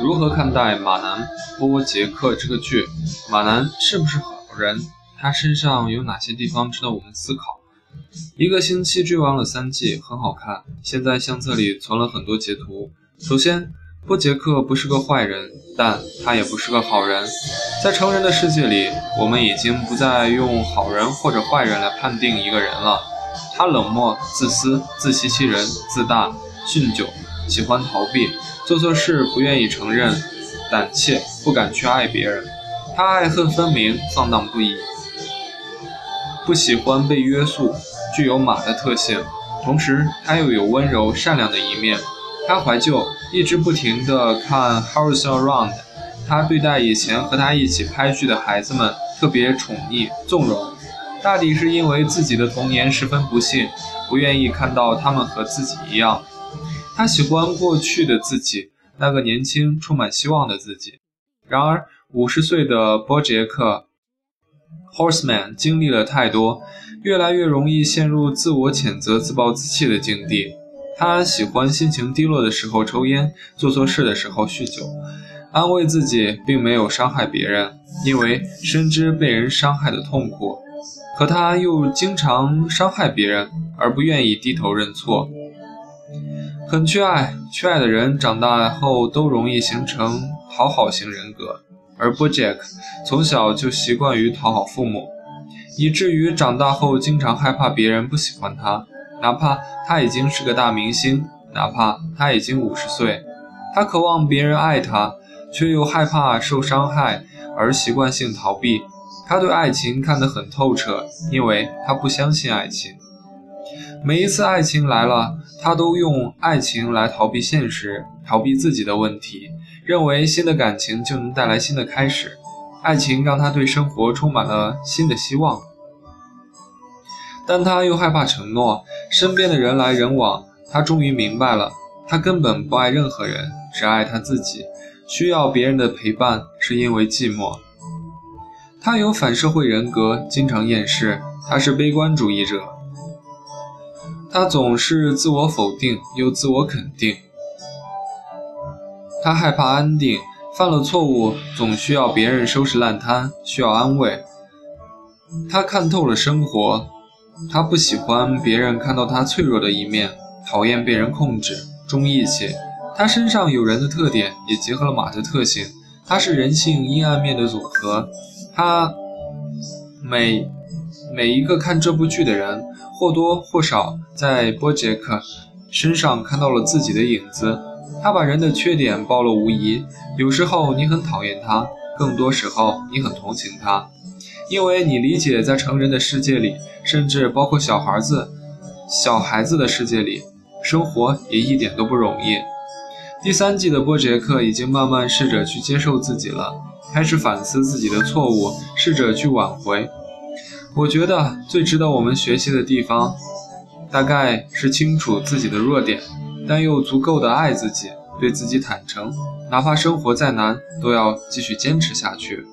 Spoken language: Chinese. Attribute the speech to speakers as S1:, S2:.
S1: 如何看待马南波杰克这个剧？马南是不是好人？他身上有哪些地方值得我们思考？一个星期追完了三季，很好看。现在相册里存了很多截图。首先，波杰克不是个坏人，但他也不是个好人。在成人的世界里，我们已经不再用好人或者坏人来判定一个人了。他冷漠、自私、自欺欺人、自大、酗酒、喜欢逃避。做错事不愿意承认，胆怯不敢去爱别人，他爱恨分明，放荡不羁，不喜欢被约束，具有马的特性，同时他又有温柔善良的一面。他怀旧，一直不停地看《House Around》，他对待以前和他一起拍剧的孩子们特别宠溺纵容，大抵是因为自己的童年十分不幸，不愿意看到他们和自己一样。他喜欢过去的自己，那个年轻、充满希望的自己。然而，五十岁的波杰克 （Horseman） 经历了太多，越来越容易陷入自我谴责、自暴自弃的境地。他喜欢心情低落的时候抽烟，做错事的时候酗酒，安慰自己并没有伤害别人，因为深知被人伤害的痛苦。可他又经常伤害别人，而不愿意低头认错。很缺爱，缺爱的人长大后都容易形成讨好型人格，而 Bojack 从小就习惯于讨好父母，以至于长大后经常害怕别人不喜欢他，哪怕他已经是个大明星，哪怕他已经五十岁，他渴望别人爱他，却又害怕受伤害而习惯性逃避。他对爱情看得很透彻，因为他不相信爱情。每一次爱情来了，他都用爱情来逃避现实，逃避自己的问题，认为新的感情就能带来新的开始。爱情让他对生活充满了新的希望，但他又害怕承诺。身边的人来人往，他终于明白了，他根本不爱任何人，只爱他自己。需要别人的陪伴，是因为寂寞。他有反社会人格，经常厌世。他是悲观主义者。他总是自我否定又自我肯定，他害怕安定，犯了错误总需要别人收拾烂摊，需要安慰。他看透了生活，他不喜欢别人看到他脆弱的一面，讨厌被人控制，重义气。他身上有人的特点，也结合了马的特性，他是人性阴暗面的组合。他每每一个看这部剧的人。或多或少在波杰克身上看到了自己的影子。他把人的缺点暴露无遗。有时候你很讨厌他，更多时候你很同情他，因为你理解在成人的世界里，甚至包括小孩子、小孩子的世界里，生活也一点都不容易。第三季的波杰克已经慢慢试着去接受自己了，开始反思自己的错误，试着去挽回。我觉得最值得我们学习的地方，大概是清楚自己的弱点，但又足够的爱自己，对自己坦诚，哪怕生活再难，都要继续坚持下去。